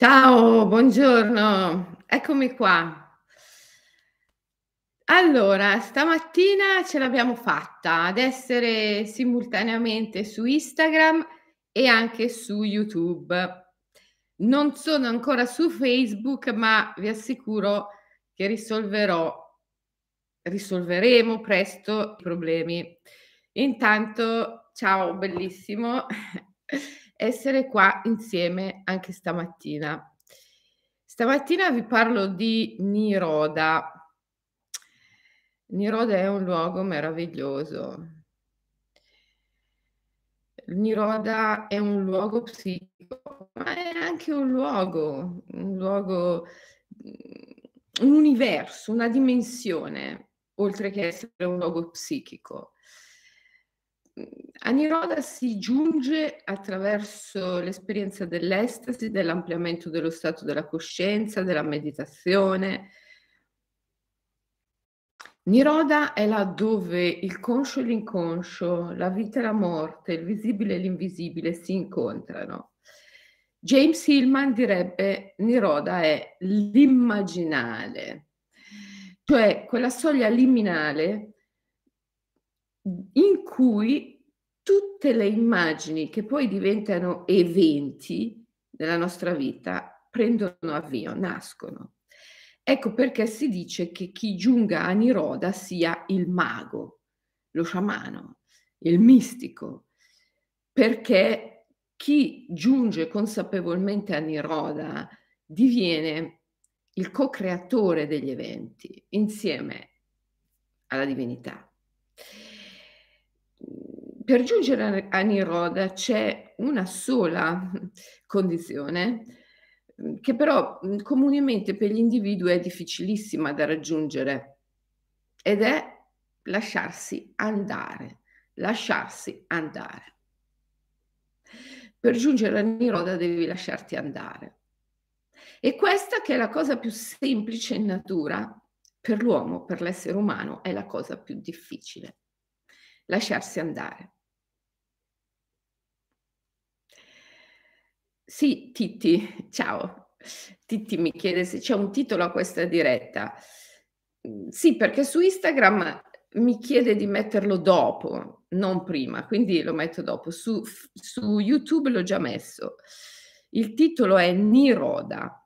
Ciao, buongiorno, eccomi qua. Allora, stamattina ce l'abbiamo fatta ad essere simultaneamente su Instagram e anche su YouTube. Non sono ancora su Facebook, ma vi assicuro che risolverò risolveremo presto i problemi. Intanto, ciao, bellissimo essere qua insieme anche stamattina. Stamattina vi parlo di Niroda. Niroda è un luogo meraviglioso. Niroda è un luogo psichico, ma è anche un luogo, un luogo, un universo, una dimensione, oltre che essere un luogo psichico. A Niroda si giunge attraverso l'esperienza dell'estasi, dell'ampliamento dello stato della coscienza, della meditazione. Niroda è là dove il conscio e l'inconscio, la vita e la morte, il visibile e l'invisibile si incontrano. James Hillman direbbe Niroda è l'immaginale, cioè quella soglia liminale in cui tutte le immagini che poi diventano eventi nella nostra vita prendono avvio, nascono. Ecco perché si dice che chi giunga a Niroda sia il mago, lo sciamano, il mistico, perché chi giunge consapevolmente a Niroda diviene il co-creatore degli eventi insieme alla divinità per giungere a Niroda c'è una sola condizione mhmm, che però mhmm, comunemente per gli individui è difficilissima da raggiungere ed è lasciarsi andare, lasciarsi andare. Per giungere a Niroda devi lasciarti andare. E questa che è la cosa più semplice in natura, per l'uomo, per l'essere umano, è la cosa più difficile. Lasciarsi andare. Sì, Titti, ciao. Titti mi chiede se c'è un titolo a questa diretta. Mhmm, sì, perché su Instagram mi chiede di metterlo dopo, non prima, quindi lo metto dopo. Su su YouTube l'ho già messo. Il titolo è Niroda.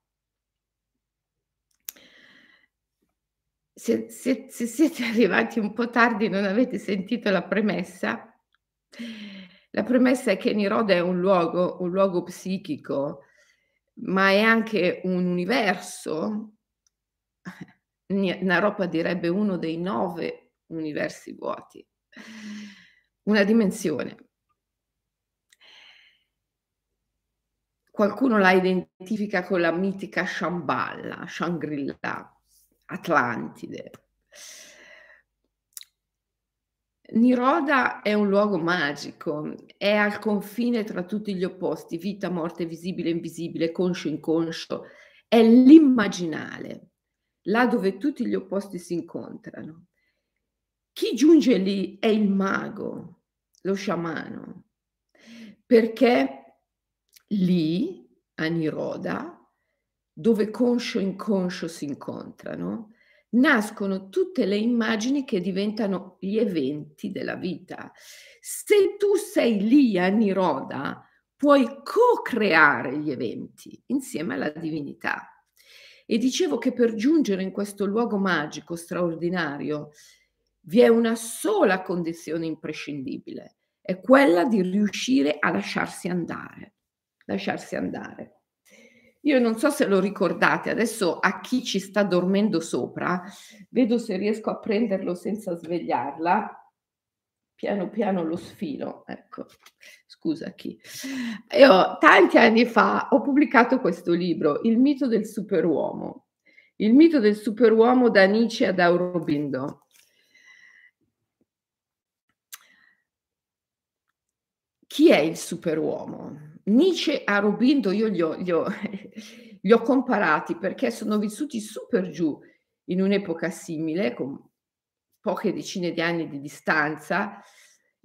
Se se se siete arrivati un po' tardi e non avete sentito la premessa la premessa è che Niroda è un luogo un luogo psichico, ma è anche un universo. Naropa direbbe uno dei 9 universi vuoti. Una dimensione. Qualcuno la identifica con la mitica Shambhala, Shangri-La, Atlantide. Niroda è un luogo magico, è al confine tra tutti gli opposti, vita, morte, visibile, invisibile, conscio, inconscio, è l'immaginale, là dove tutti gli opposti si incontrano. Chi giunge lì è il mago, lo sciamano, perché lì, a Niroda, dove conscio e inconscio si incontrano, nascono tutte le immagini che diventano gli eventi della vita. Se tu sei lì a Niroda, puoi co-creare gli eventi insieme alla divinità. E dicevo che per giungere in questo luogo magico straordinario vi è una sola condizione imprescindibile, è quella di riuscire a lasciarsi andare, lasciarsi andare. Io non so se lo ricordate, adesso a chi ci sta dormendo sopra, vedo se riesco a prenderlo senza svegliarla. Piano piano lo sfilo, ecco, scusa chi. Io tanti anni fa ho pubblicato questo libro, Il mito del superuomo. Il mito del superuomo da Nietzsche ad Aurobindo. Chi è il superuomo? Nietzsche a Rubindo io li ho, li, ho, li ho, comparati perché sono vissuti super giù in un'epoca simile, con poche decine di anni di distanza,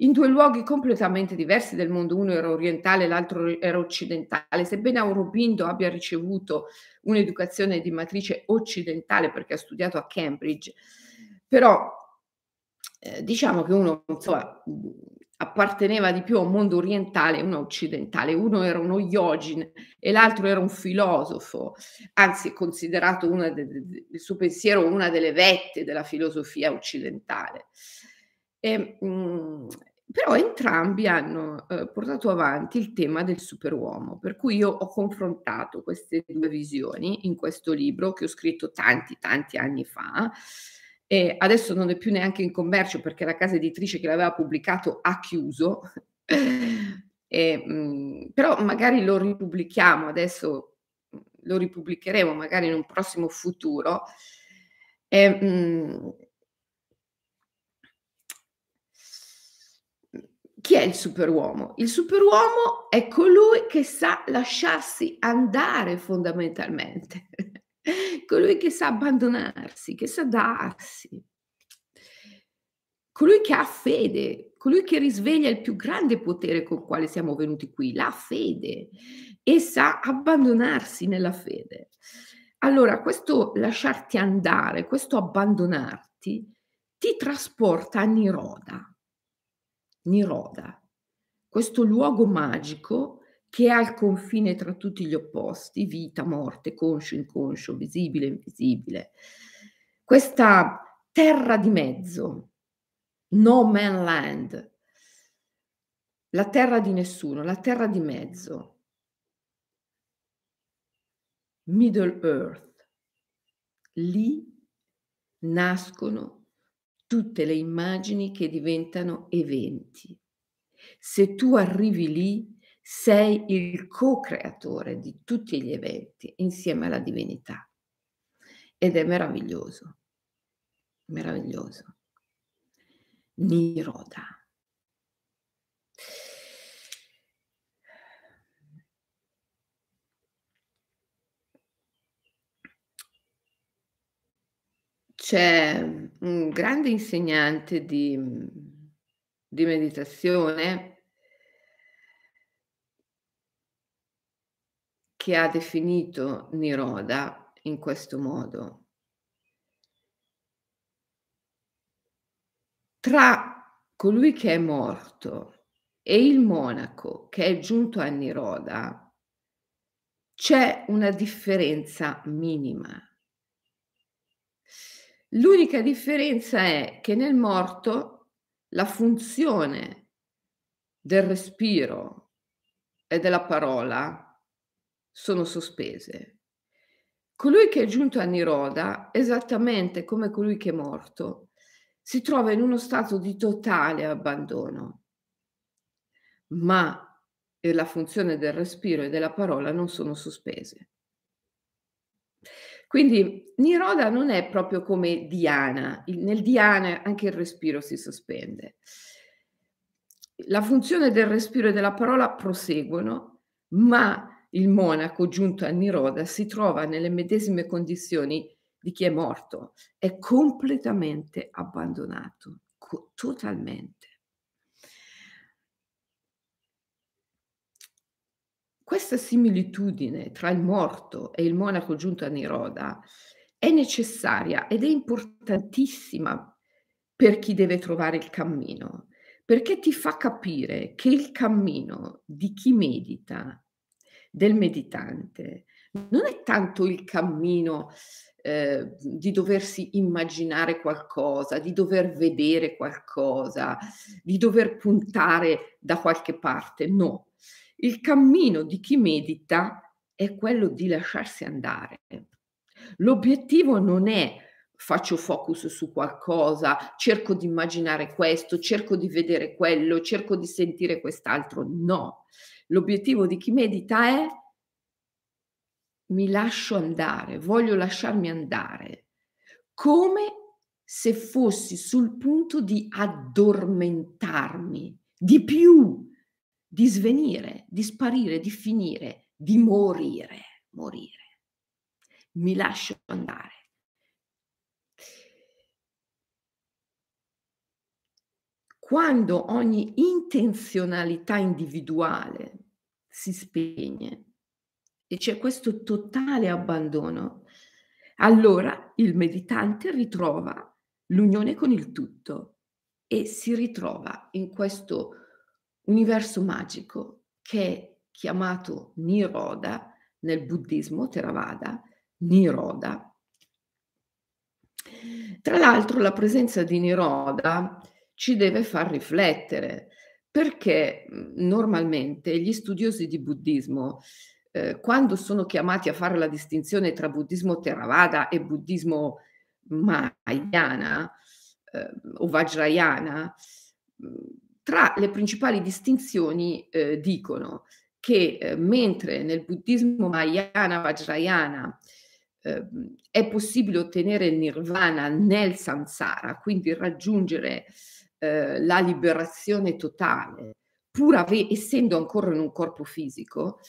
in due luoghi completamente diversi del mondo, uno era orientale, l'altro era occidentale. Sebbene Aurobindo abbia ricevuto un'educazione di matrice occidentale perché ha studiato a Cambridge, però eh, diciamo che uno insomma, apparteneva di più a un mondo orientale e uno occidentale. Uno era uno yogin e l'altro era un filosofo, anzi considerato una de, de, il suo pensiero una delle vette della filosofia occidentale. E, mh, mm, però entrambi hanno eh, portato avanti il tema del superuomo, per cui io ho confrontato queste due visioni in questo libro che ho scritto tanti, tanti anni fa, e adesso non è più neanche in commercio perché la casa editrice che l'aveva pubblicato ha chiuso, e, mh, mhmm, però magari lo ripubblichiamo, adesso lo ripubblicheremo magari in un prossimo futuro. E, mh, mhmm, chi è il superuomo? Il superuomo è colui che sa lasciarsi andare fondamentalmente colui che sa abbandonarsi, che sa darsi, colui che ha fede, colui che risveglia il più grande potere col quale siamo venuti qui, la fede, e sa abbandonarsi nella fede. Allora, questo lasciarti andare, questo abbandonarti, ti trasporta a Niroda. Niroda, questo luogo magico che è al confine tra tutti gli opposti, vita, morte, conscio, inconscio, visibile, invisibile. Questa terra di mezzo, no man land, la terra di nessuno, la terra di mezzo, Middle Earth. Lì nascono tutte le immagini che diventano eventi. Se tu arrivi lì, sei il co-creatore di tutti gli eventi insieme alla divinità. Ed è meraviglioso, meraviglioso. Niroda. C'è un grande insegnante di, di meditazione che ha definito Niroda in questo modo. Tra colui che è morto e il monaco che è giunto a Niroda c'è una differenza minima. L'unica differenza è che nel morto la funzione del respiro e della parola sono sospese. Colui che è giunto a Niroda, esattamente come colui che è morto, si trova in uno stato di totale abbandono, ma la funzione del respiro e della parola non sono sospese. Quindi Niroda non è proprio come Diana, nel Diana anche il respiro si sospende. La funzione del respiro e della parola proseguono, ma il monaco giunto a Niroda si trova nelle medesime condizioni di chi è morto, è completamente abbandonato, co- totalmente. Questa similitudine tra il morto e il monaco giunto a Niroda è necessaria ed è importantissima per chi deve trovare il cammino, perché ti fa capire che il cammino di chi medita del meditante non è tanto il cammino eh, di doversi immaginare qualcosa, di dover vedere qualcosa, di dover puntare da qualche parte, no. Il cammino di chi medita è quello di lasciarsi andare. L'obiettivo non è faccio focus su qualcosa, cerco di immaginare questo, cerco di vedere quello, cerco di sentire quest'altro, no L'obiettivo di chi medita è mi lascio andare, voglio lasciarmi andare, come se fossi sul punto di addormentarmi, di più, di svenire, di sparire, di finire, di morire, morire. Mi lascio andare. Quando ogni intenzionalità individuale si spegne e c'è questo totale abbandono, allora il meditante ritrova l'unione con il tutto e si ritrova in questo universo magico che è chiamato Niroda nel buddismo Theravada, Niroda. Tra l'altro la presenza di Niroda ci deve far riflettere perché mhmm, normalmente gli studiosi di buddismo eh, quando sono chiamati a fare la distinzione tra buddismo Theravada e buddismo Mahayana eh, o Vajrayana, mhmm, tra le principali distinzioni eh, dicono che eh, mentre nel buddismo Mahayana Vajrayana eh, è possibile ottenere il nirvana nel samsara, quindi raggiungere eh, la liberazione totale, pur ave- essendo ancora in un corpo fisico,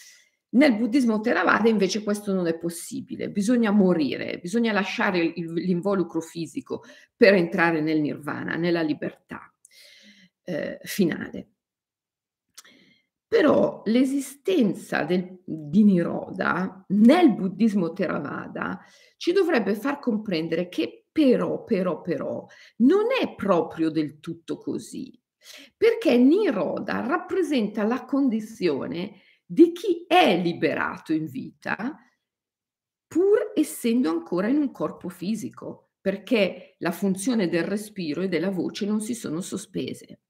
nel buddismo Theravada invece questo non è possibile, bisogna morire, bisogna lasciare il, l'involucro fisico per entrare nel nirvana, nella libertà eh, finale. Però l'esistenza del, di Niroda nel buddismo Theravada ci dovrebbe far comprendere che però, però, però, non è proprio del tutto così, perché Niroda rappresenta la condizione di chi è liberato in vita, pur essendo ancora in un corpo fisico, perché la funzione del respiro e della voce non si sono sospese.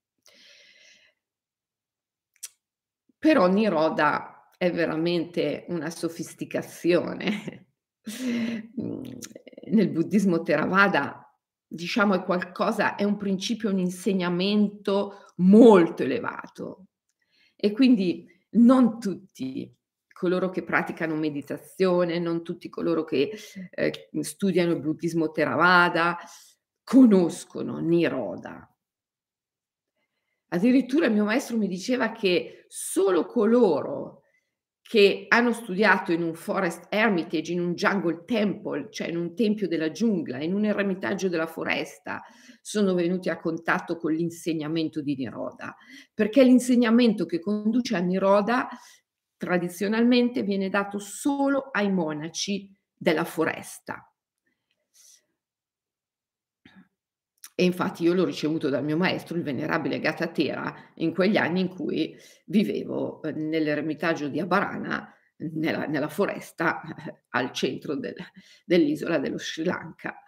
Però Niroda è veramente una sofisticazione. Nel buddismo Theravada, diciamo, è qualcosa, è un principio, un insegnamento molto elevato. E quindi non tutti coloro che praticano meditazione, non tutti coloro che eh, studiano il buddismo Theravada conoscono Niroda. Addirittura il mio maestro mi diceva che solo coloro che hanno studiato in un forest hermitage, in un jungle temple, cioè in un tempio della giungla, in un eremitaggio della foresta, sono venuti a contatto con l'insegnamento di Niroda, perché l'insegnamento che conduce a Niroda tradizionalmente viene dato solo ai monaci della foresta. E infatti io l'ho ricevuto dal mio maestro, il venerabile Gatatera, in quegli anni in cui vivevo eh, nell'eremitaggio di Abarana, nella, nella foresta al centro del, dell'isola dello Sri Lanka.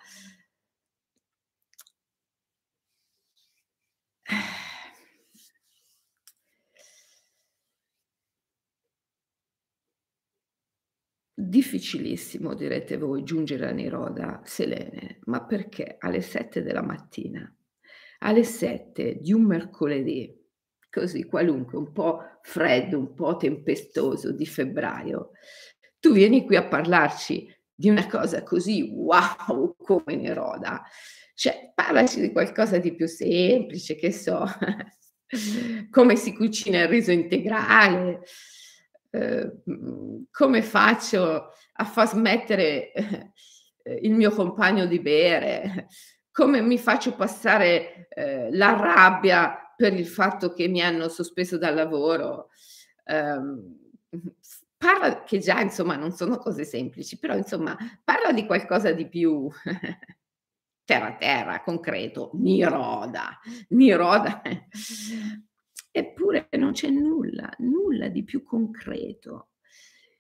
Difficilissimo, direte voi, giungere a Niroda Selene, ma perché? Alle 7 della mattina, alle 7 di un mercoledì, così qualunque, un po' freddo, un po' tempestoso di febbraio, tu vieni qui a parlarci di una cosa così wow come Niroda. Cioè, parlaci di qualcosa di più semplice, che so, come si cucina il riso integrale, Ehm, come faccio a far smettere eh, il mio compagno di bere? Come mi faccio passare eh, la rabbia per il fatto che mi hanno sospeso dal lavoro? Um, parla che già insomma non sono cose semplici, però insomma parla di qualcosa di più terra terra, concreto, Niroda, Niroda Eppure non c'è nulla, nulla di più concreto,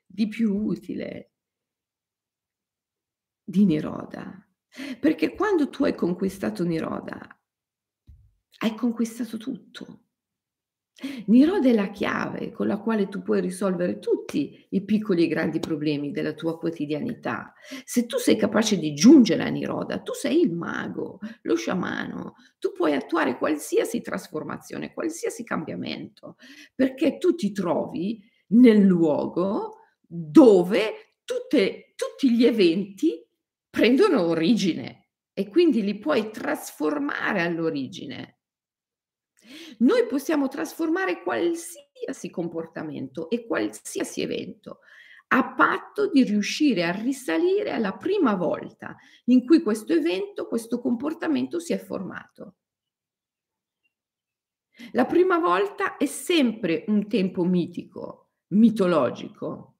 di più utile di Niroda. Perché quando tu hai conquistato Niroda, hai conquistato tutto. Niroda è la chiave con la quale tu puoi risolvere tutti i piccoli e grandi problemi della tua quotidianità. Se tu sei capace di giungere a Niroda, tu sei il mago, lo sciamano, tu puoi attuare qualsiasi trasformazione, qualsiasi cambiamento, perché tu ti trovi nel luogo dove tutte, tutti gli eventi prendono origine e quindi li puoi trasformare all'origine. Noi possiamo trasformare qualsiasi comportamento e qualsiasi evento a patto di riuscire a risalire alla prima volta in cui questo evento, questo comportamento si è formato. La prima volta è sempre un tempo mitico, mitologico.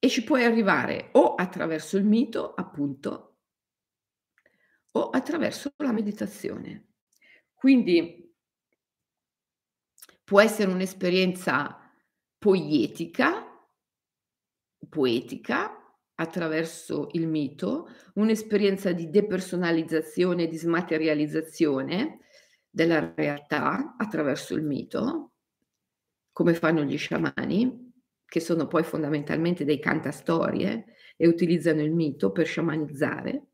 E ci puoi arrivare o attraverso il mito, appunto, o attraverso la meditazione. Quindi può essere un'esperienza poietica, poetica, attraverso il mito, un'esperienza di depersonalizzazione, di smaterializzazione della realtà attraverso il mito, come fanno gli sciamani, che sono poi fondamentalmente dei cantastorie e utilizzano il mito per sciamanizzare,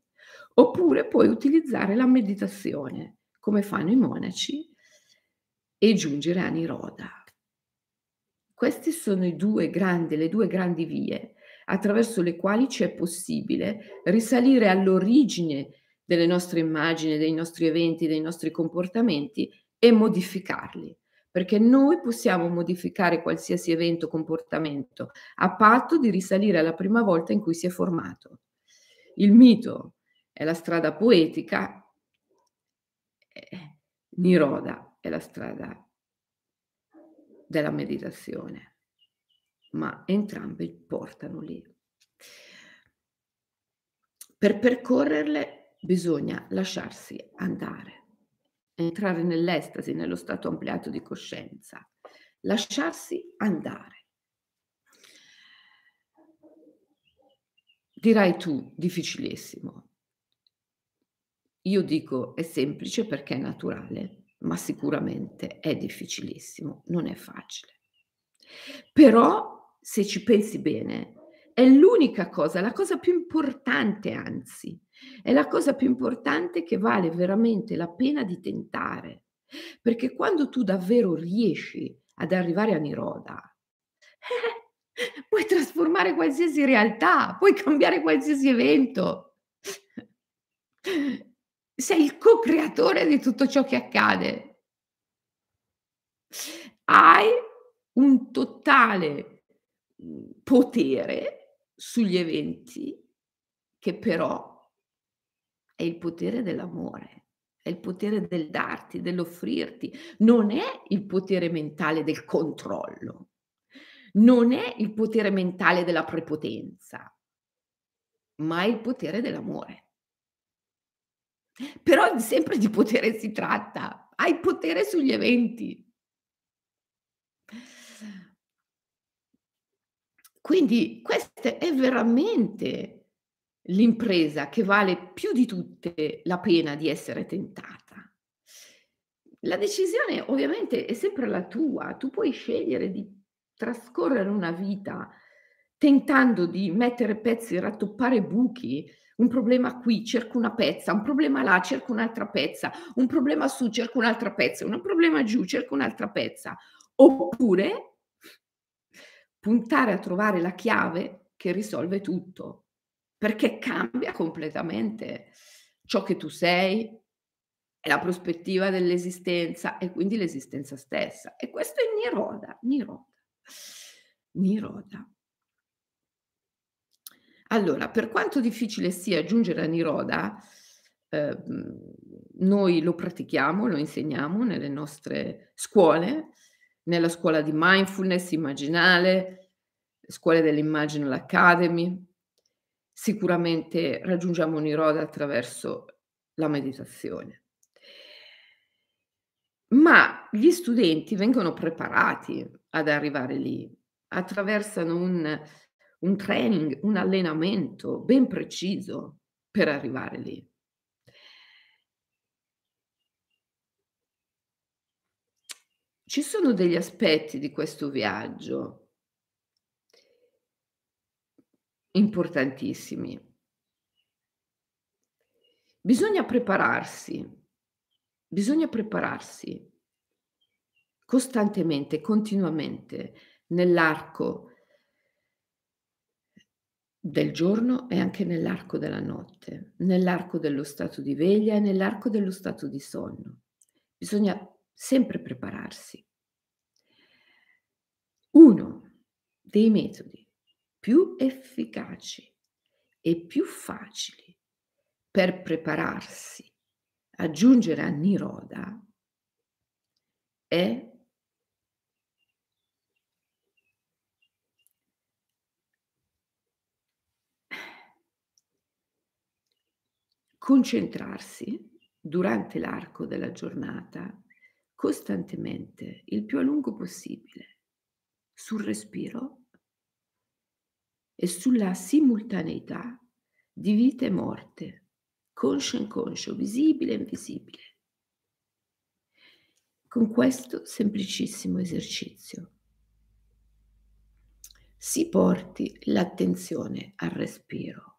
oppure puoi utilizzare la meditazione, come fanno i monaci, e giungere a Niroda. Queste sono grandi, le due grandi vie attraverso le quali ci è possibile risalire all'origine delle nostre immagini, dei nostri eventi, dei nostri comportamenti e modificarli perché noi possiamo modificare qualsiasi evento comportamento a patto di risalire alla prima volta in cui si è formato. Il mito è la strada poetica, Niroda è la strada della meditazione, ma entrambe portano lì. Per percorrerle bisogna lasciarsi andare entrare nell'estasi, nello stato ampliato di coscienza, lasciarsi andare. Dirai tu, difficilissimo. Io dico è semplice perché è naturale, ma sicuramente è difficilissimo, non è facile. Però, se ci pensi bene, è l'unica cosa, la cosa più importante anzi, è la cosa più importante che vale veramente la pena di tentare, perché quando tu davvero riesci ad arrivare a Niroda, eh, puoi trasformare qualsiasi realtà, puoi cambiare qualsiasi evento. Sei il co-creatore di tutto ciò che accade. Hai un totale mhmm, potere sugli eventi che però è il potere dell'amore, è il potere del darti, dell'offrirti, non è il potere mentale del controllo, non è il potere mentale della prepotenza, ma è il potere dell'amore. Però sempre di potere si tratta, hai potere sugli eventi. Quindi questa è veramente l'impresa che vale più di tutte la pena di essere tentata. La decisione ovviamente è sempre la tua, tu puoi scegliere di trascorrere una vita tentando di mettere pezzi, rattoppare buchi, un problema qui, cerco una pezza, un problema là, cerco un'altra pezza, un problema su, cerco un'altra pezza, un problema giù, cerco un'altra pezza, oppure puntare a trovare la chiave che risolve tutto perché cambia completamente ciò che tu sei la prospettiva dell'esistenza e quindi l'esistenza stessa. E questo è Niroda, Niroda, Niroda. Allora, per quanto difficile sia giungere a Niroda, eh, noi lo pratichiamo, lo insegniamo nelle nostre scuole, nella scuola di mindfulness immaginale, scuole dell'Imaginal Academy, sicuramente raggiungiamo Niroda attraverso la meditazione. Ma gli studenti vengono preparati ad arrivare lì, attraversano un, un training, un allenamento ben preciso per arrivare lì. Ci sono degli aspetti di questo viaggio importantissimi. Bisogna prepararsi, bisogna prepararsi costantemente, continuamente, nell'arco del giorno e anche nell'arco della notte, nell'arco dello stato di veglia e nell'arco dello stato di sonno. Bisogna sempre prepararsi. Uno dei metodi più efficaci e più facili per prepararsi aggiungere a Niroda è concentrarsi durante l'arco della giornata costantemente, il più a lungo possibile, sul respiro e sulla simultaneità di vita e morte, conscio e inconscio, visibile e invisibile. Con questo semplicissimo esercizio si porti l'attenzione al respiro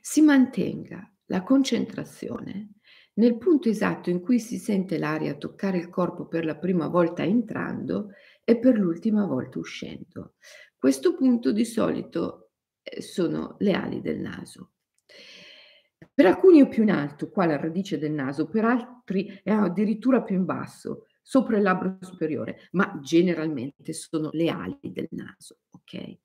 si mantenga la concentrazione nel punto esatto in cui si sente l'aria toccare il corpo per la prima volta entrando e per l'ultima volta uscendo. Questo punto di solito eh, sono le ali del naso. Per alcuni è più in alto, qua la radice del naso, per altri è addirittura più in basso, sopra il labbro superiore, ma generalmente sono le ali del naso, ok?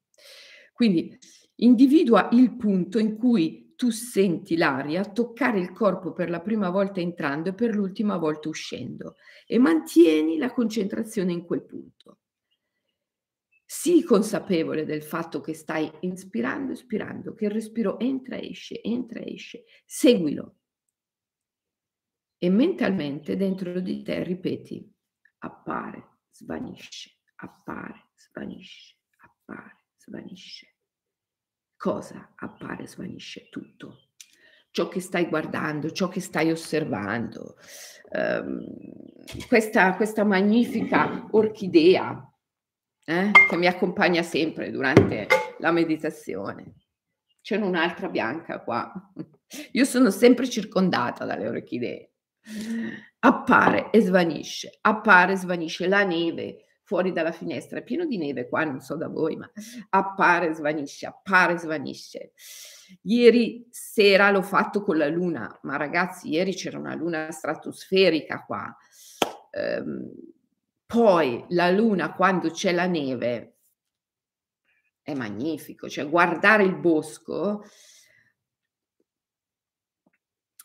Quindi individua il punto in cui tu senti l'aria toccare il corpo per la prima volta entrando e per l'ultima volta uscendo e mantieni la concentrazione in quel punto. Sii consapevole del fatto che stai inspirando, espirando, che il respiro entra, esce, entra, esce. Seguilo. E mentalmente dentro di te ripeti, appare, svanisce, appare, svanisce, appare, svanisce cosa appare, svanisce tutto. Ciò che stai guardando, ciò che stai osservando, um, questa, questa, magnifica orchidea eh, che mi accompagna sempre durante la meditazione. C'è un'altra bianca qua. Io sono sempre circondata dalle orchidee. Appare e svanisce, appare e svanisce la neve, fuori dalla finestra, è pieno di neve qua, non so da voi, ma appare, svanisce, appare, svanisce. Ieri sera l'ho fatto con la luna, ma ragazzi, ieri c'era una luna stratosferica qua. Ehm, poi la luna, quando c'è la neve, è magnifico, cioè guardare il bosco,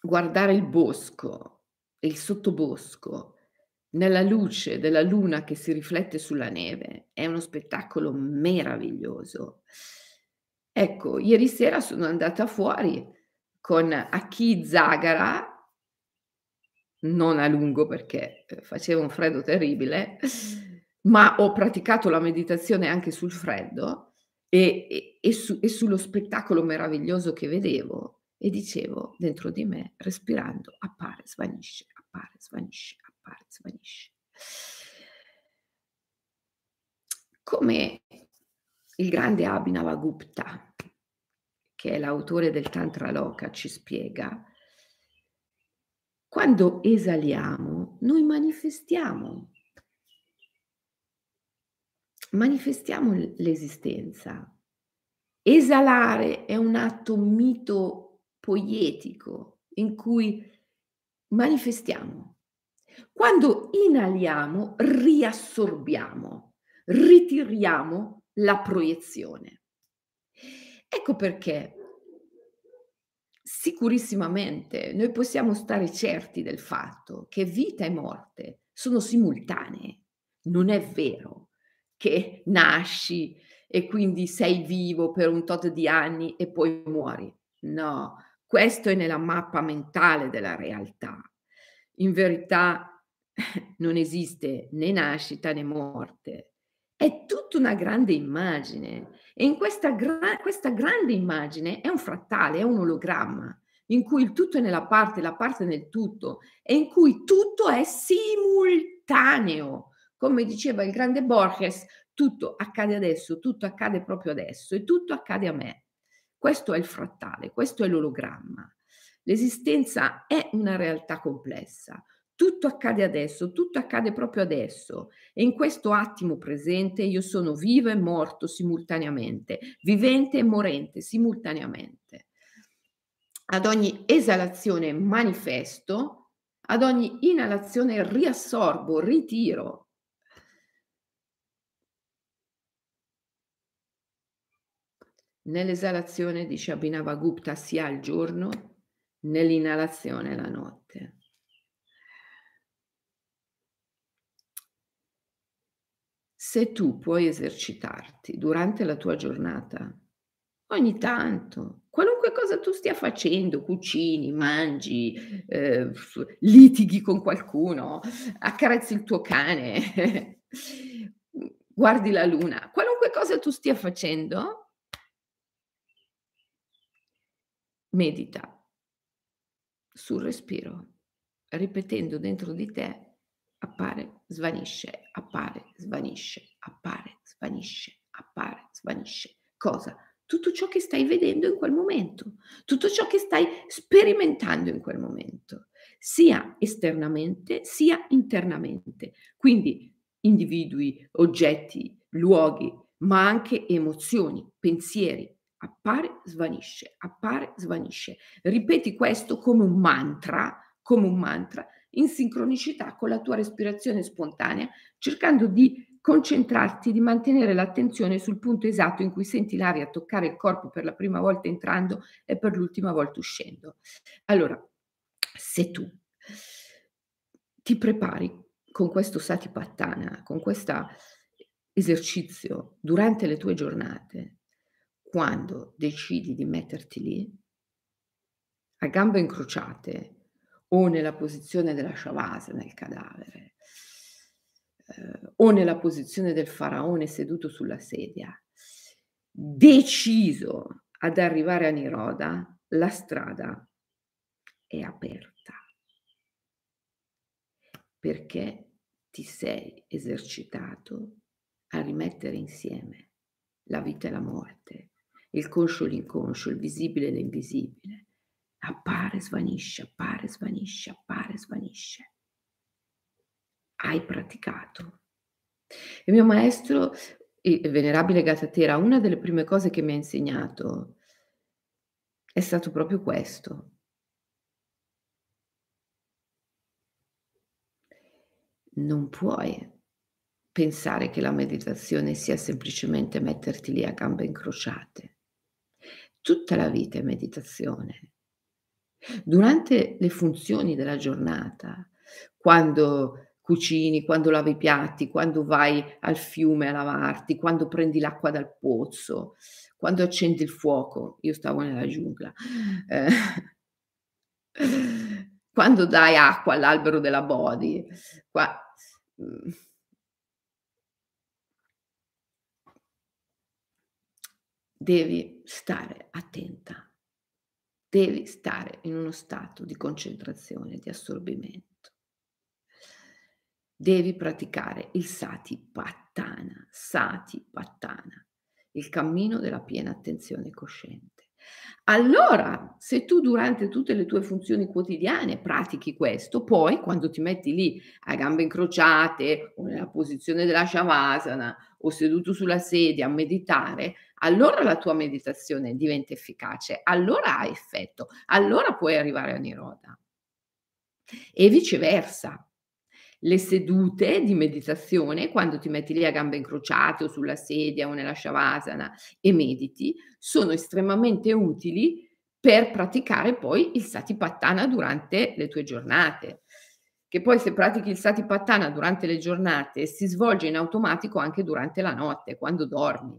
guardare il bosco, il sottobosco, nella luce della luna che si riflette sulla neve. È uno spettacolo meraviglioso. Ecco, ieri sera sono andata fuori con Aki Zagara, non a lungo perché eh, faceva un freddo terribile, ma ho praticato la meditazione anche sul freddo e, e, e, su, e sullo spettacolo meraviglioso che vedevo e dicevo dentro di me, respirando, appare, svanisce, appare, svanisce, appare, svanisce. Come il grande Abhinavagupta, che è l'autore del Tantra Loka, ci spiega, quando esaliamo, noi manifestiamo, manifestiamo l'esistenza. Esalare è un atto mito poietico in cui manifestiamo. Quando inaliamo, riassorbiamo, ritiriamo la proiezione. Ecco perché sicurissimamente noi possiamo stare certi del fatto che vita e morte sono simultanee. Non è vero che nasci e quindi sei vivo per un tot di anni e poi muori. No, questo è nella mappa mentale della realtà. In verità non esiste né nascita né morte. È tutta una grande immagine e in questa, gra- questa grande immagine è un frattale, è un ologramma in cui il tutto è nella parte, la parte nel tutto e in cui tutto è simultaneo. Come diceva il grande Borges, tutto accade adesso, tutto accade proprio adesso e tutto accade a me. Questo è il frattale, questo è l'ologramma. L'esistenza è una realtà complessa. Tutto accade adesso, tutto accade proprio adesso. E in questo attimo presente io sono vivo e morto simultaneamente, vivente e morente simultaneamente. Ad ogni esalazione manifesto, ad ogni inalazione riassorbo, ritiro, Nell'esalazione, dice Abhinavagupta, si ha il giorno, nell'inalazione la notte. Se tu puoi esercitarti durante la tua giornata, ogni tanto, qualunque cosa tu stia facendo, cucini, mangi, eh, litighi con qualcuno, accarezzi il tuo cane, guardi la luna, qualunque cosa tu stia facendo, medita sul respiro, ripetendo dentro di te, appare, svanisce, appare, svanisce, appare, svanisce, appare, svanisce. Cosa? Tutto ciò che stai vedendo in quel momento, tutto ciò che stai sperimentando in quel momento, sia esternamente sia internamente. Quindi individui, oggetti, luoghi, ma anche emozioni, pensieri, appare, svanisce, appare, svanisce. Ripeti questo come un mantra, come un mantra, in sincronicità con la tua respirazione spontanea, cercando di concentrarti, di mantenere l'attenzione sul punto esatto in cui senti l'aria toccare il corpo per la prima volta entrando e per l'ultima volta uscendo. Allora, se tu ti prepari con questo satipattana, con questo esercizio durante le tue giornate, quando decidi di metterti lì, a gambe incrociate o nella posizione della shavasana, nel cadavere, eh, o nella posizione del faraone seduto sulla sedia, deciso ad arrivare a Niroda, la strada è aperta. Perché ti sei esercitato a rimettere insieme la vita e la morte, il conscio e l'inconscio, il visibile e l'invisibile. Appare, svanisce, appare, svanisce, appare, svanisce. Hai praticato. Il mio maestro, il venerabile Gatatera, una delle prime cose che mi ha insegnato è stato proprio questo. Non puoi pensare che la meditazione sia semplicemente metterti lì a gambe incrociate. Tutta la vita è meditazione. Durante le funzioni della giornata, quando cucini, quando lavi i piatti, quando vai al fiume a lavarti, quando prendi l'acqua dal pozzo, quando accendi il fuoco, io stavo nella giungla, eh, quando dai acqua all'albero della body, qua, devi stare attenta, devi stare in uno stato di concentrazione, di assorbimento. Devi praticare il sati pattana, sati pattana, il cammino della piena attenzione cosciente. Allora, se tu durante tutte le tue funzioni quotidiane pratichi questo, poi quando ti metti lì a gambe incrociate o nella posizione della shavasana o seduto sulla sedia a meditare, allora la tua meditazione diventa efficace, allora ha effetto, allora puoi arrivare a Niroda. E viceversa, le sedute di meditazione, quando ti metti lì a gambe incrociate o sulla sedia o nella shavasana e mediti, sono estremamente utili per praticare poi il satipattana durante le tue giornate. Che poi se pratichi il satipattana durante le giornate si svolge in automatico anche durante la notte, quando dormi.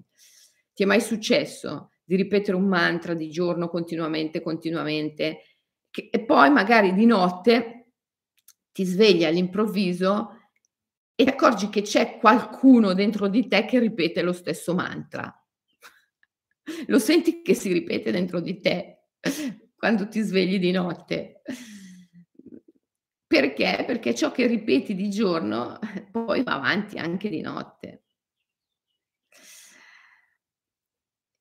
Ti è mai successo di ripetere un mantra di giorno continuamente, continuamente, che, e poi magari di notte ti svegli all'improvviso e ti accorgi che c'è qualcuno dentro di te che ripete lo stesso mantra. Lo senti che si ripete dentro di te quando ti svegli di notte. Perché? Perché ciò che ripeti di giorno poi va avanti anche di notte.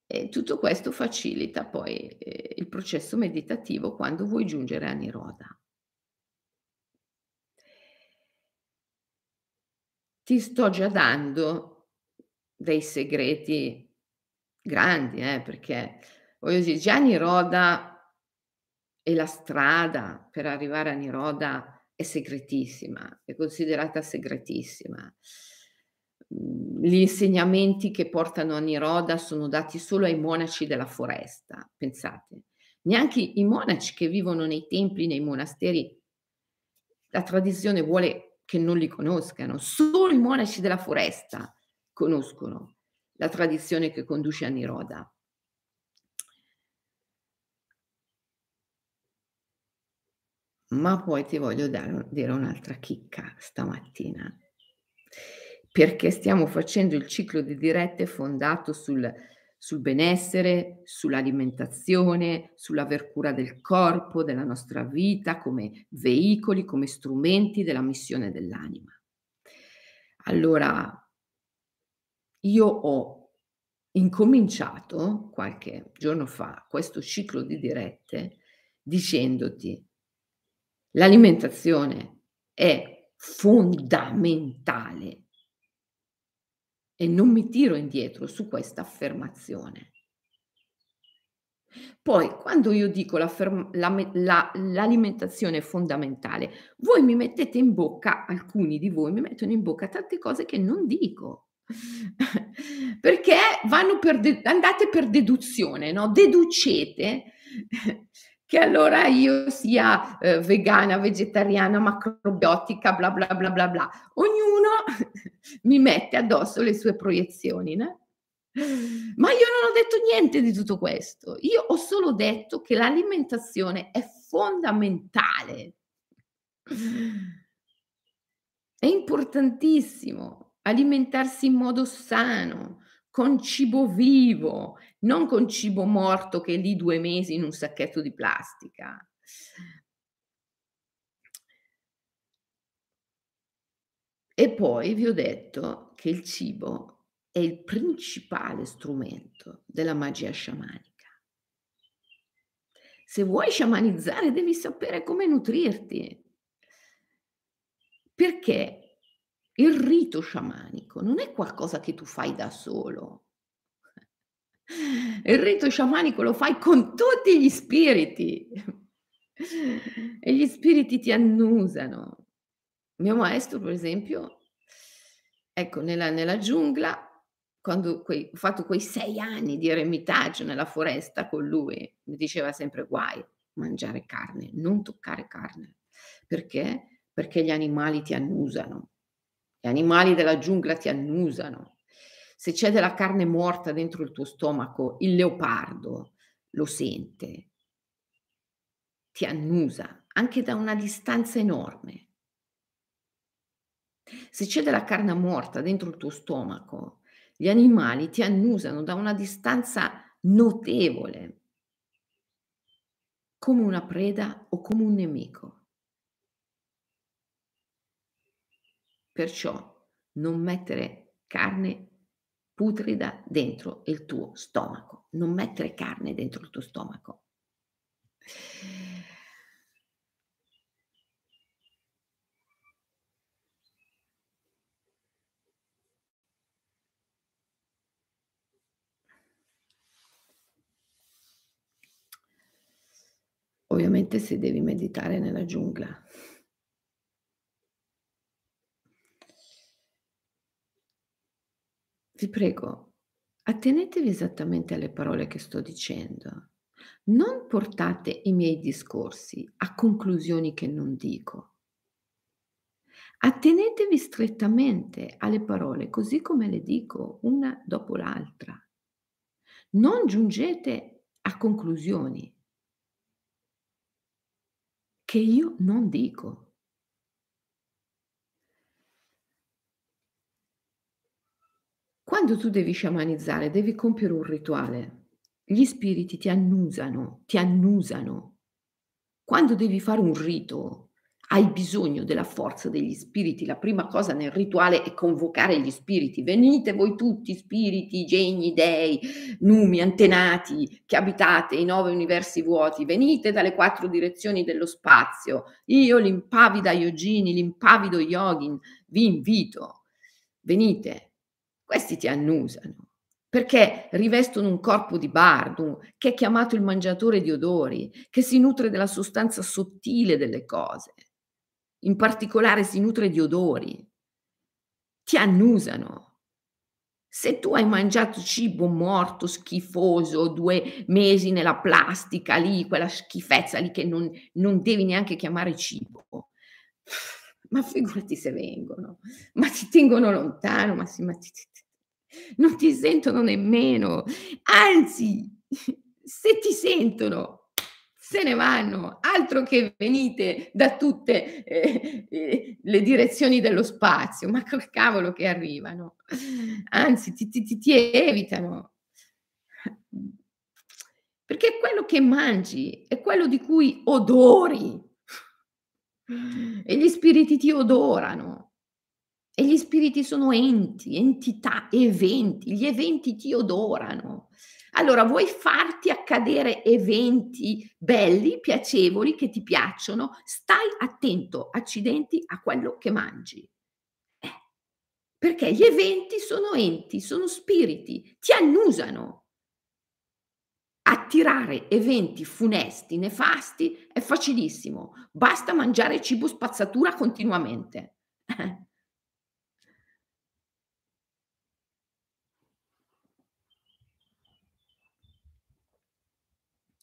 E tutto questo facilita poi eh, il processo meditativo quando vuoi giungere a Niroda. ti sto già dando dei segreti grandi, eh, perché voglio dire, già Niroda e la strada per arrivare a Niroda è segretissima, è considerata segretissima. Mhmm, gli insegnamenti che portano a Niroda sono dati solo ai monaci della foresta, pensate. Neanche i monaci che vivono nei templi, nei monasteri, la tradizione vuole che non li conoscano. Solo i monaci della foresta conoscono la tradizione che conduce a Niroda. Ma poi ti voglio dare, dire un'altra chicca stamattina, perché stiamo facendo il ciclo di dirette fondato sul, sul benessere, sull'alimentazione, sull'aver cura del corpo, della nostra vita, come veicoli, come strumenti della missione dell'anima. Allora, io ho incominciato qualche giorno fa questo ciclo di dirette dicendoti L'alimentazione è fondamentale e non mi tiro indietro su questa affermazione. Poi, quando io dico la, la, l'alimentazione è fondamentale, voi mi mettete in bocca, alcuni di voi mi mettono in bocca tante cose che non dico. Perché vanno per de- andate per deduzione, no? Deducete che allora io sia eh, vegana, vegetariana, macrobiotica, bla bla bla bla bla. Ognuno mi mette addosso le sue proiezioni, né? Ma io non ho detto niente di tutto questo. Io ho solo detto che l'alimentazione è fondamentale. È importantissimo alimentarsi in modo sano, con cibo vivo, non con cibo morto che è lì due mesi in un sacchetto di plastica. E poi vi ho detto che il cibo è il principale strumento della magia sciamanica. Se vuoi sciamanizzare devi sapere come nutrirti. Perché il rito sciamanico non è qualcosa che tu fai da solo. Il rito sciamanico lo fai con tutti gli spiriti e gli spiriti ti annusano. Mio maestro, per esempio, ecco, nella, nella giungla, quando quei, ho fatto quei sei anni di eremitaggio nella foresta con lui, mi diceva sempre guai, mangiare carne, non toccare carne. Perché? Perché gli animali ti annusano. Gli animali della giungla ti annusano. Se c'è della carne morta dentro il tuo stomaco, il leopardo lo sente, ti annusa anche da una distanza enorme. Se c'è della carne morta dentro il tuo stomaco, gli animali ti annusano da una distanza notevole, come una preda o come un nemico. Perciò non mettere carne putrida dentro il tuo stomaco, non mettere carne dentro il tuo stomaco. Ovviamente se devi meditare nella giungla. Vi prego, attenetevi esattamente alle parole che sto dicendo. Non portate i miei discorsi a conclusioni che non dico. Attenetevi strettamente alle parole così come le dico, una dopo l'altra. Non giungete a conclusioni che io non dico. Quando tu devi sciamanizzare, devi compiere un rituale. Gli spiriti ti annusano, ti annusano. Quando devi fare un rito, hai bisogno della forza degli spiriti. La prima cosa nel rituale è convocare gli spiriti. Venite voi tutti, spiriti, geni, dei, numi, antenati, che abitate i nove universi vuoti. Venite dalle quattro direzioni dello spazio. Io, l'impavida Yogini, l'impavido Yogin, vi invito. Venite, questi ti annusano perché rivestono un corpo di bardo, che è chiamato il mangiatore di odori, che si nutre della sostanza sottile delle cose, in particolare si nutre di odori, ti annusano. Se tu hai mangiato cibo morto, schifoso, 2 mesi nella plastica lì, quella schifezza lì che non non devi neanche chiamare cibo, ma figurati se vengono, ma ti tengono lontano, ma sì, ma ti ti non ti sentono nemmeno, anzi se ti sentono se ne vanno, altro che venite da tutte, ehm, ehm, le direzioni dello spazio, ma col cavolo che arrivano. Anzi ti ti ti evitano. Perché quello che mangi è quello di cui odori. E gli spiriti ti odorano. E gli spiriti sono enti, entità, eventi. Gli eventi ti odorano. Allora vuoi farti accadere eventi belli, piacevoli, che ti piacciono, stai attento, accidenti, a quello che mangi. Eh, perché gli eventi sono enti, sono spiriti, ti annusano. Attirare eventi funesti, nefasti è facilissimo, basta mangiare cibo spazzatura continuamente.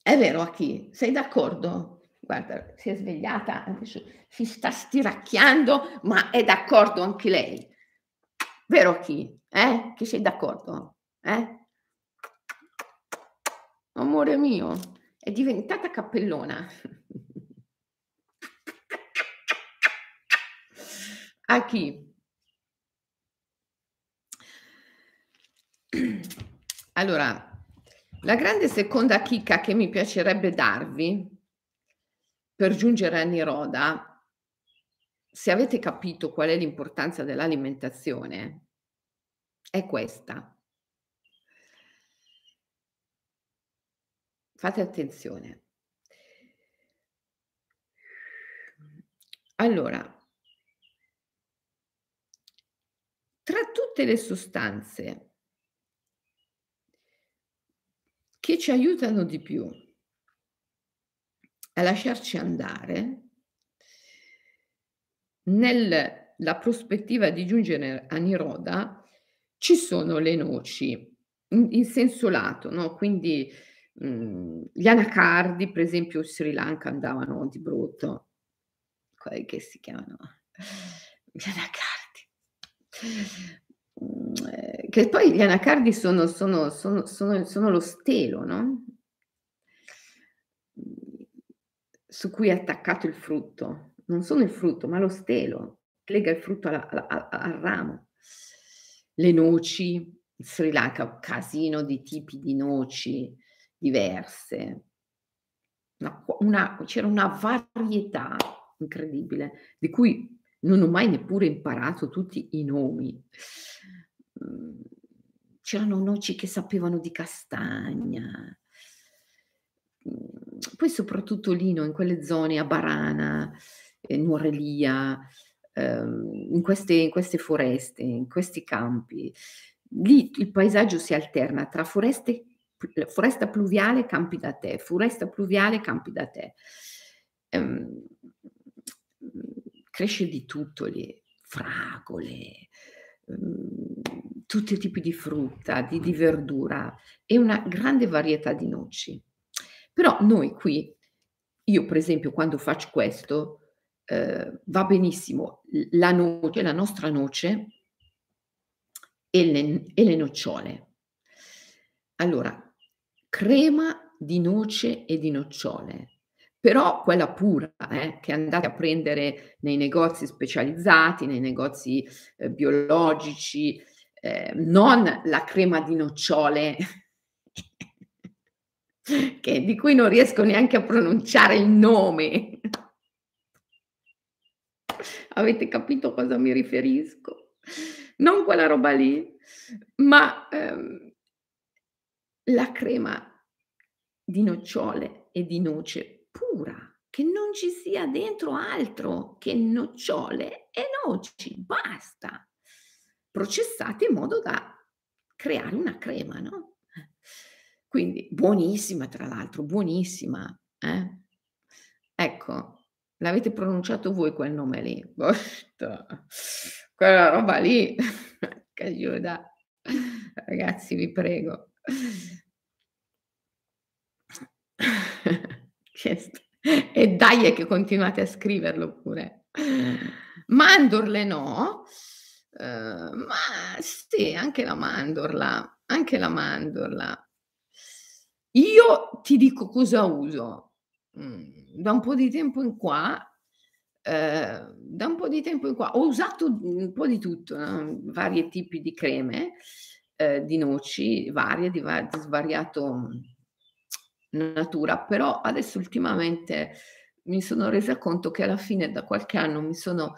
È vero Aki, sei d'accordo? Guarda, si è svegliata, si sta stiracchiando, ma è d'accordo anche lei. Vero Aki? Eh? Che sei d'accordo? Eh? Amore mio, è diventata cappellona. Aki. Allora la grande seconda chicca che mi piacerebbe darvi, per giungere a Niroda, se avete capito qual è l'importanza dell'alimentazione, è questa. Fate attenzione. Allora, tra tutte le sostanze che ci aiutano di più a lasciarci andare nella prospettiva di giungere a Niroda ci sono le noci in, in senso lato, no? quindi mh, gli anacardi, per esempio in Sri Lanka andavano di brutto, quelli che si chiamano gli anacardi. Mhmm, ehm, che poi gli anacardi sono sono sono sono lo stelo, no, mhmm, su cui è attaccato il frutto. Non sono il frutto, ma lo stelo, lega il frutto alla alla al ramo. Le noci, Sri Lanka, un casino di tipi di noci diverse. Una una c'era una varietà incredibile, di cui non ho mai neppure imparato tutti i nomi. Mhmm, c'erano noci che sapevano di castagna. Mhmm, poi soprattutto lì, no, in quelle zone a Barana, ehm, Nuorelia, ehm, in queste in queste foreste, in questi campi, lì il paesaggio si alterna tra foreste foresta pluviale, campi da tè, foresta pluviale, campi da tè. Ehm, cresce di tutto lì, fragole, mhmm, tutti i tipi di frutta, di di verdura e una grande varietà di noci. Però noi qui io per esempio quando faccio questo, ehm, va benissimo la noce, la nostra noce e le e le nocciole. Allora, crema di noce e di nocciole, però quella pura, eh, che andate a prendere nei negozi specializzati, nei negozi, ehm, biologici, ehm, non la crema di nocciole che di cui non riesco neanche a pronunciare il nome. Avete capito a cosa mi riferisco? Non quella roba lì, ma, ehm, la crema di nocciole e di noce pura, che non ci sia dentro altro che nocciole e noci, basta processate in modo da creare una crema, no. Quindi buonissima tra l'altro, buonissima, eh. Ecco, l'avete pronunciato voi quel nome lì. Quella roba lì, che aiuta. Ragazzi vi prego. E dai che continuate a scriverlo pure. Mandorle no, uhm, ma sì, anche la mandorla, anche la mandorla. Io ti dico cosa uso. Mhmm, da un po' di tempo in qua ehm, da un po' di tempo in qua ho usato un po' di tutto, no, varie tipi di creme, ehm, di noci, varie, di va di svariato natura, però adesso ultimamente mi sono resa conto che alla fine da qualche anno mi sono,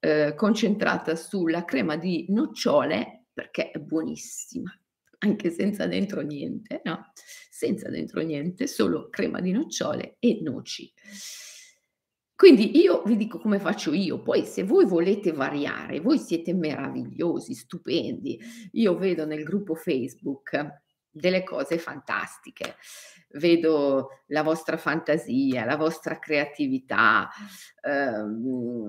ehm, concentrata sulla crema di nocciole perché è buonissima, anche senza dentro niente, no, senza dentro niente, solo crema di nocciole e noci. Quindi io vi dico come faccio io, poi se voi volete variare, voi siete meravigliosi, stupendi. Io vedo nel gruppo Facebook delle cose fantastiche, vedo la vostra fantasia, la vostra creatività, ehm,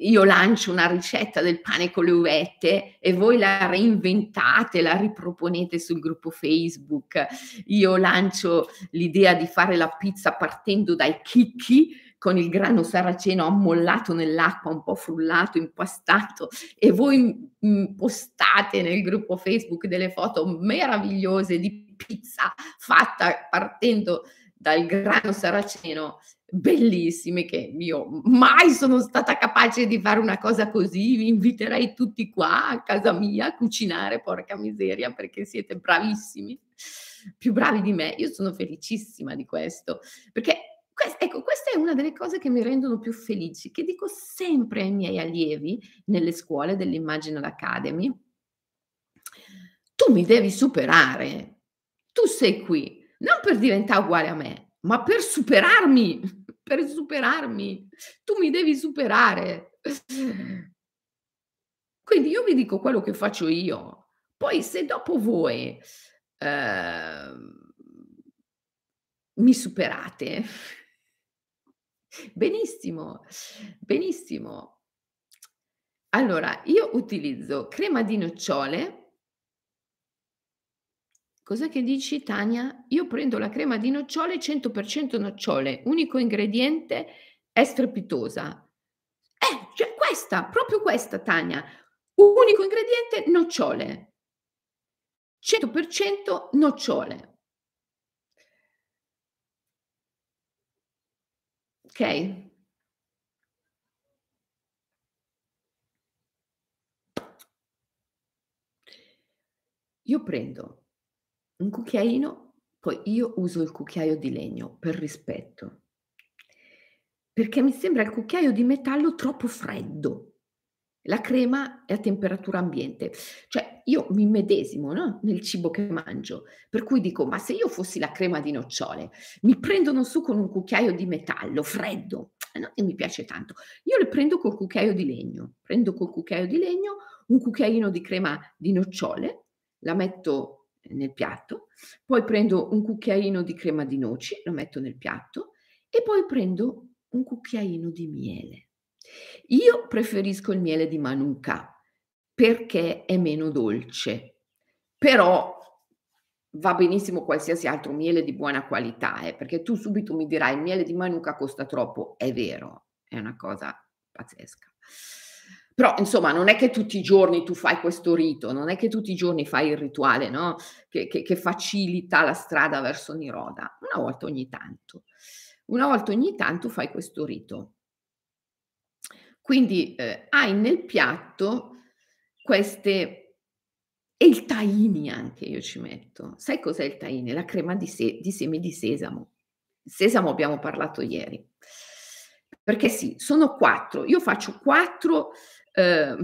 io lancio una ricetta del pane con le uvette e voi la reinventate, la riproponete sul gruppo Facebook. Io lancio l'idea di fare la pizza partendo dai chicchi con il grano saraceno ammollato nell'acqua, un po' frullato, impastato e voi, postate nel gruppo Facebook delle foto meravigliose di pizza fatta partendo dal grano saraceno bellissime che io mai sono stata capace di fare una cosa così, vi inviterei tutti qua a casa mia a cucinare, porca miseria, perché siete bravissimi, più bravi di me. Io sono felicissima di questo, perché ecco, questa è una delle cose che mi rendono più felici, che dico sempre ai miei allievi nelle scuole dell'Imaginal Academy: "Tu mi devi superare. Tu sei qui non per diventà uguale a me, ma per superarmi, per superarmi. Tu mi devi superare. Quindi io vi dico quello che faccio io. Poi se dopo voi, ehm mi superate, benissimo, benissimo. Allora, io utilizzo crema di nocciole Cos'è che dici Tania? Io prendo la crema di nocciole 100% nocciole, unico ingrediente è strepitosa. Eh, cioè questa, proprio questa Tania, unico ingrediente nocciole. 100% nocciole. Okay? Io prendo un cucchiaino, poi io uso il cucchiaio di legno per rispetto. Perché mi sembra il cucchiaio di metallo troppo freddo. La crema è a temperatura ambiente. Cioè io mi immedesimo, no, nel cibo che mangio, per cui dico: "Ma se io fossi la crema di nocciole, mi prendono su con un cucchiaio di metallo freddo, non che mi piace tanto. Io le prendo col cucchiaio di legno. Prendo col cucchiaio di legno un cucchiaino di crema di nocciole, la metto nel piatto, poi prendo un cucchiaino di crema di noci, lo metto nel piatto e poi prendo un cucchiaino di miele. Io preferisco il miele di Manuka perché è meno dolce, però va benissimo qualsiasi altro miele di buona qualità, eh, perché tu subito mi dirai: "Il miele di Manuka costa troppo." È vero, è una cosa pazzesca. Però insomma non è che tutti i giorni tu fai questo rito, non è che tutti i giorni fai il rituale, no, che che che facilita la strada verso Niroda. Una volta ogni tanto. Una volta ogni tanto fai questo rito. Quindi, ehm, hai nel piatto queste e il tahini anche io ci metto. Sai cos'è il tahini? La crema di se di semi di sesamo. Sesamo abbiamo parlato ieri. Perché sì, sono 4. Io faccio 4 Uhm,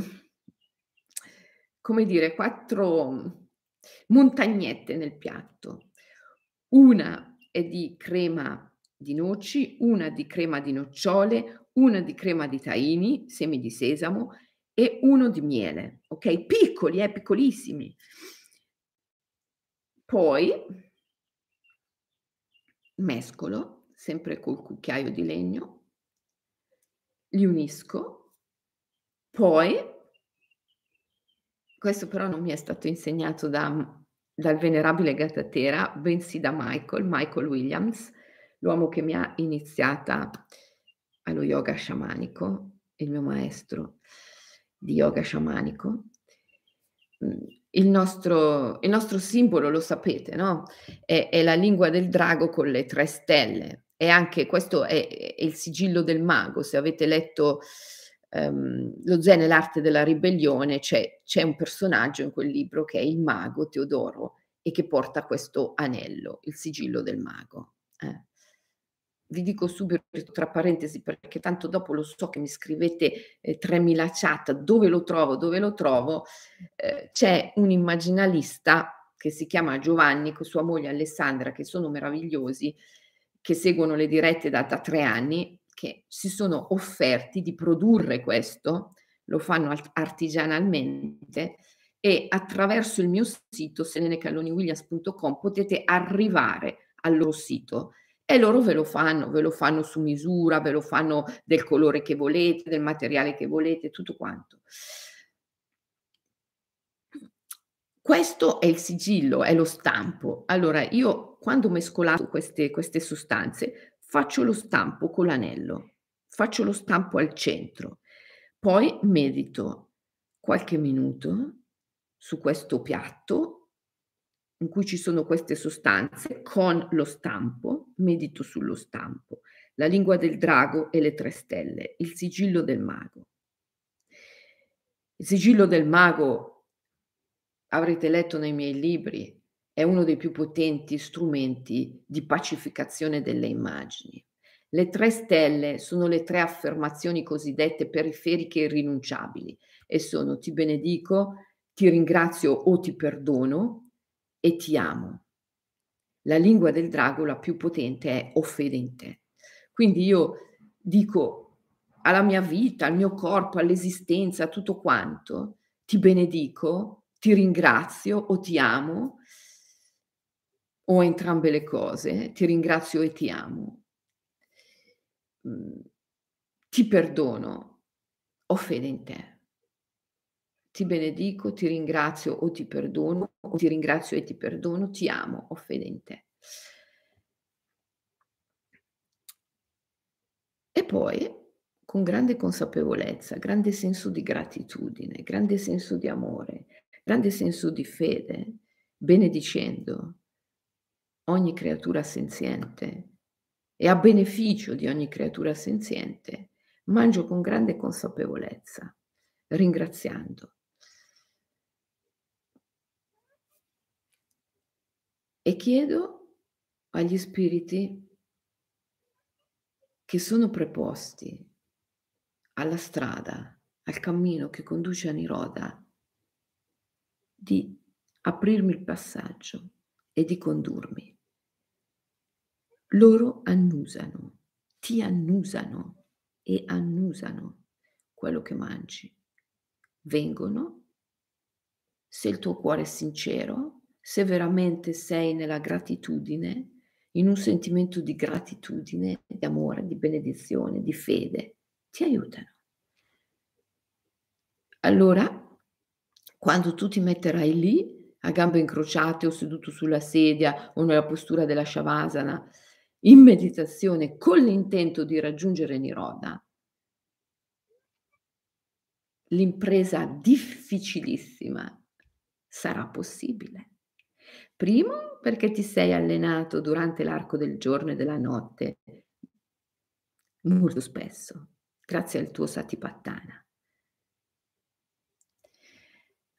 come dire, 4 montagnette nel piatto. Una è di crema di noci, una di crema di nocciole, una di crema di tahini, semi di sesamo e uno di miele, okay, piccoli, eh, piccolissimi. Poi mescolo, sempre col cucchiaio di legno, li unisco poi questo però non mi è stato insegnato da dal venerabile Gatatera, bensì da Michael, Michael Williams, l'uomo che mi ha iniziata allo yoga sciamanico, il mio maestro di yoga sciamanico. Mhmm, il nostro il nostro simbolo lo sapete, no, è è la lingua del drago con le 3 stelle e anche questo è è il sigillo del mago. Se avete letto, ehm, Lo zen e l'arte della ribellione, c'è c'è un personaggio in quel libro che è il mago Teodoro e che porta questo anello, il sigillo del mago, eh. Vi dico subito tra parentesi, perché tanto dopo lo so che mi scrivete, ehm, 3000 chat: "Dove lo trovo, dove lo trovo?" Ehm, c'è un immaginalista che si chiama Giovanni con sua moglie Alessandra, che sono meravigliosi, che seguono le dirette da da 3 anni, che si sono offerti di produrre questo, lo fanno art artigianalmente e attraverso il mio sito selenecalloniwilliams.com potete arrivare al loro sito e loro ve lo fanno, ve lo fanno su misura, ve lo fanno del colore che volete, del materiale che volete, tutto quanto. Questo è il sigillo, è lo stampo. Allora io quando mescolato queste queste sostanze faccio lo stampo con l'anello, faccio lo stampo al centro, poi medito qualche minuto su questo piatto in cui ci sono queste sostanze con lo stampo, medito sullo stampo, la lingua del drago e le tre stelle, il sigillo del mago. Il sigillo del mago, avrete letto nei miei libri, è uno dei più potenti strumenti di pacificazione delle immagini. Le tre stelle sono le tre affermazioni cosiddette periferiche irrinunciabili e sono ti benedico, ti ringrazio o ti perdono, e ti amo. La lingua del drago, la più potente, è ho fede in te. Quindi io dico alla mia vita, al mio corpo, all'esistenza, a tutto quanto, ti benedico, ti ringrazio o ti amo, o entrambe le cose, ti ringrazio e ti amo. Mm, ti perdono, ho fede in te ti benedico, ti ringrazio o ti perdono, o ti ringrazio e ti perdono, ti amo, ho fede in te. E poi, con grande consapevolezza, grande senso di gratitudine, grande senso di amore, grande senso di fede, benedicendo ogni creatura senziente e a beneficio di ogni creatura senziente, mangio con grande consapevolezza, ringraziando e chiedo agli spiriti che sono preposti alla strada, al cammino che conduce a Niroda, di aprirmi il passaggio e di condurmi. Loro annusano, ti annusano e annusano quello che mangi. Vengono, se il tuo cuore è sincero, se veramente sei nella gratitudine, in un sentimento di gratitudine, di amore, di benedizione, di fede, ti aiutano. Allora, quando tu ti metterai lì, a gambe incrociate o seduto sulla sedia o nella postura della Shavasana, in meditazione con l'intento di raggiungere Niroda, l'impresa difficilissima sarà possibile. Primo, perché ti sei allenato durante l'arco del giorno e della notte, molto spesso, grazie al tuo Satipattana.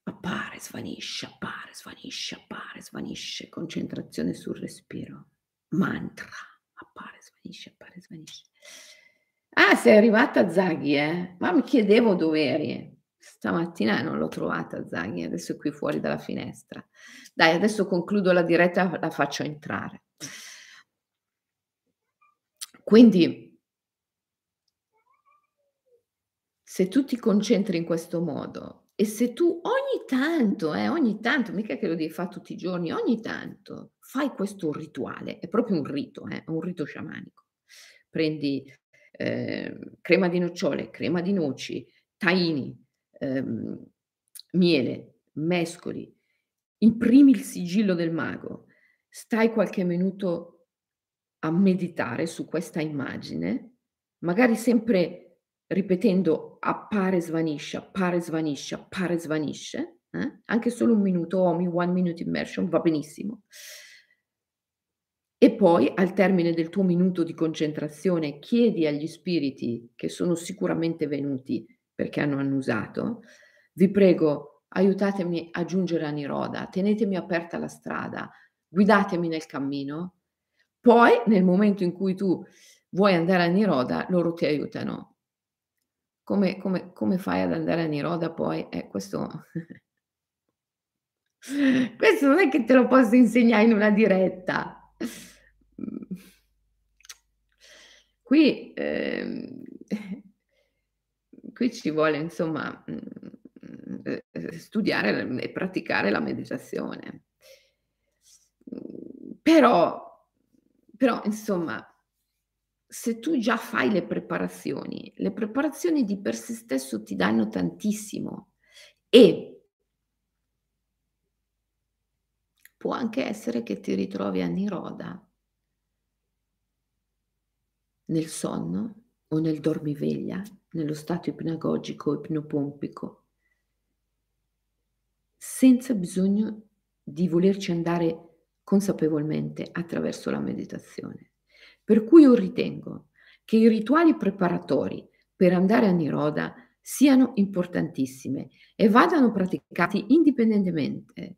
Appare, svanisce, appare, svanisce, appare, svanisce, concentrazione sul respiro. Mantra, appare, svanisce, appare, svanisce. Ah, sei arrivata Zaghi, eh? Ma mi chiedevo dove eri. Stamattina non l'ho trovata Zaghi, adesso è qui fuori dalla finestra. Dai, adesso concludo la diretta, la faccio entrare. Quindi, se tu ti concentri in questo modo e se tu ogni tanto, eh, ogni tanto, mica che lo devi fare tutti i giorni, ogni tanto fai questo rituale, è proprio un rito, eh, un rito sciamanico. Prendi eh, crema di nocciole, crema di noci, tahini, ehm, miele, mescoli, imprimi il sigillo del mago, stai qualche minuto a meditare su questa immagine, magari sempre ripetendo appare, svanisce, appare, svanisce, appare, svanisce, eh? anche solo un minuto, OMI, one minute immersion, va benissimo. E poi al termine del tuo minuto di concentrazione chiedi agli spiriti che sono sicuramente venuti perché hanno annusato, vi prego aiutatemi a giungere a Niroda, tenetemi aperta la strada, guidatemi nel cammino. Poi nel momento in cui tu vuoi andare a Niroda, loro ti aiutano. Come, come, come fai ad andare a Niroda poi? Eh, questo... questo non è che te lo posso insegnare in una diretta. Qui, ehm, qui ci vuole insomma mhmm, eh, studiare e praticare la meditazione. Però, però insomma, se tu già fai le preparazioni, le preparazioni di per sé stesso ti danno tantissimo e può anche essere che ti ritrovi a Niroda nel sonno o nel dormiveglia, nello stato ipnagogico o ipnopompico, senza bisogno di volerci andare consapevolmente attraverso la meditazione. Per cui io ritengo che i rituali preparatori per andare a Niroda siano importantissime e vadano praticati indipendentemente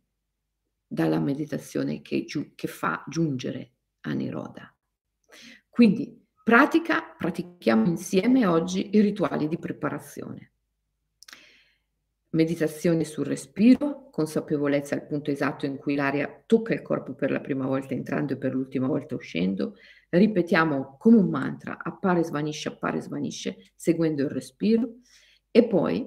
dalla meditazione che, che fa giungere a Niroda. Quindi pratica, pratichiamo insieme oggi i rituali di preparazione. Meditazione sul respiro, consapevolezza al punto esatto in cui l'aria tocca il corpo per la prima volta entrando e per l'ultima volta uscendo. Ripetiamo come un mantra, appare, svanisce, appare, svanisce, seguendo il respiro. E poi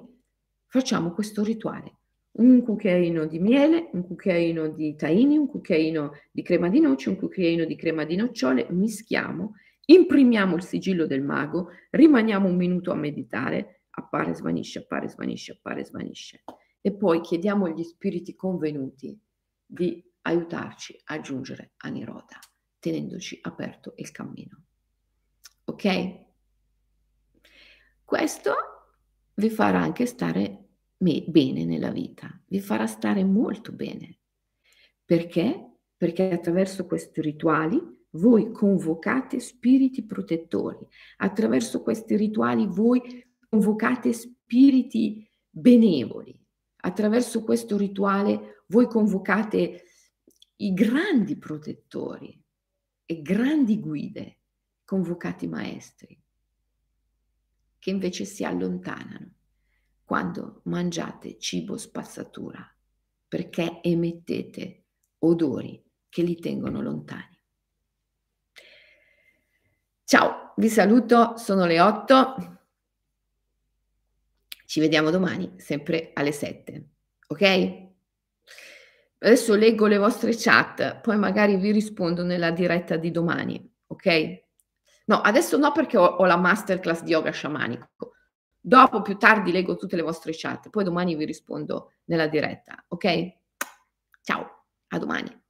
facciamo questo rituale un cucchiaino di miele, un cucchiaino di tahini, un cucchiaino di crema di noce, un cucchiaino di crema di nocciole, mischiamo, imprimiamo il sigillo del mago, rimaniamo un minuto a meditare, appare, svanisce, appare, svanisce, appare, svanisce. E poi chiediamo agli spiriti convenuti di aiutarci a giungere a Niroda, tenendoci aperto il cammino. Ok? Questo vi farà anche stare me, bene nella vita, vi farà stare molto bene. Perché? Perché attraverso questi rituali voi convocate spiriti protettori, attraverso questi rituali voi convocate spiriti benevoli, attraverso questo rituale voi convocate i grandi protettori e grandi guide, convocati maestri, che invece si allontanano quando mangiate cibo spazzatura, perché emettete odori che li tengono lontani. Ciao, vi saluto, sono le 8. Ci vediamo domani, sempre alle 7, ok? Adesso leggo le vostre chat, poi magari vi rispondo nella diretta di domani, ok? No, adesso no perché ho, ho la masterclass di yoga sciamanico. Dopo, più tardi, leggo tutte le vostre chat, poi domani vi rispondo nella diretta, ok? Ciao, a domani.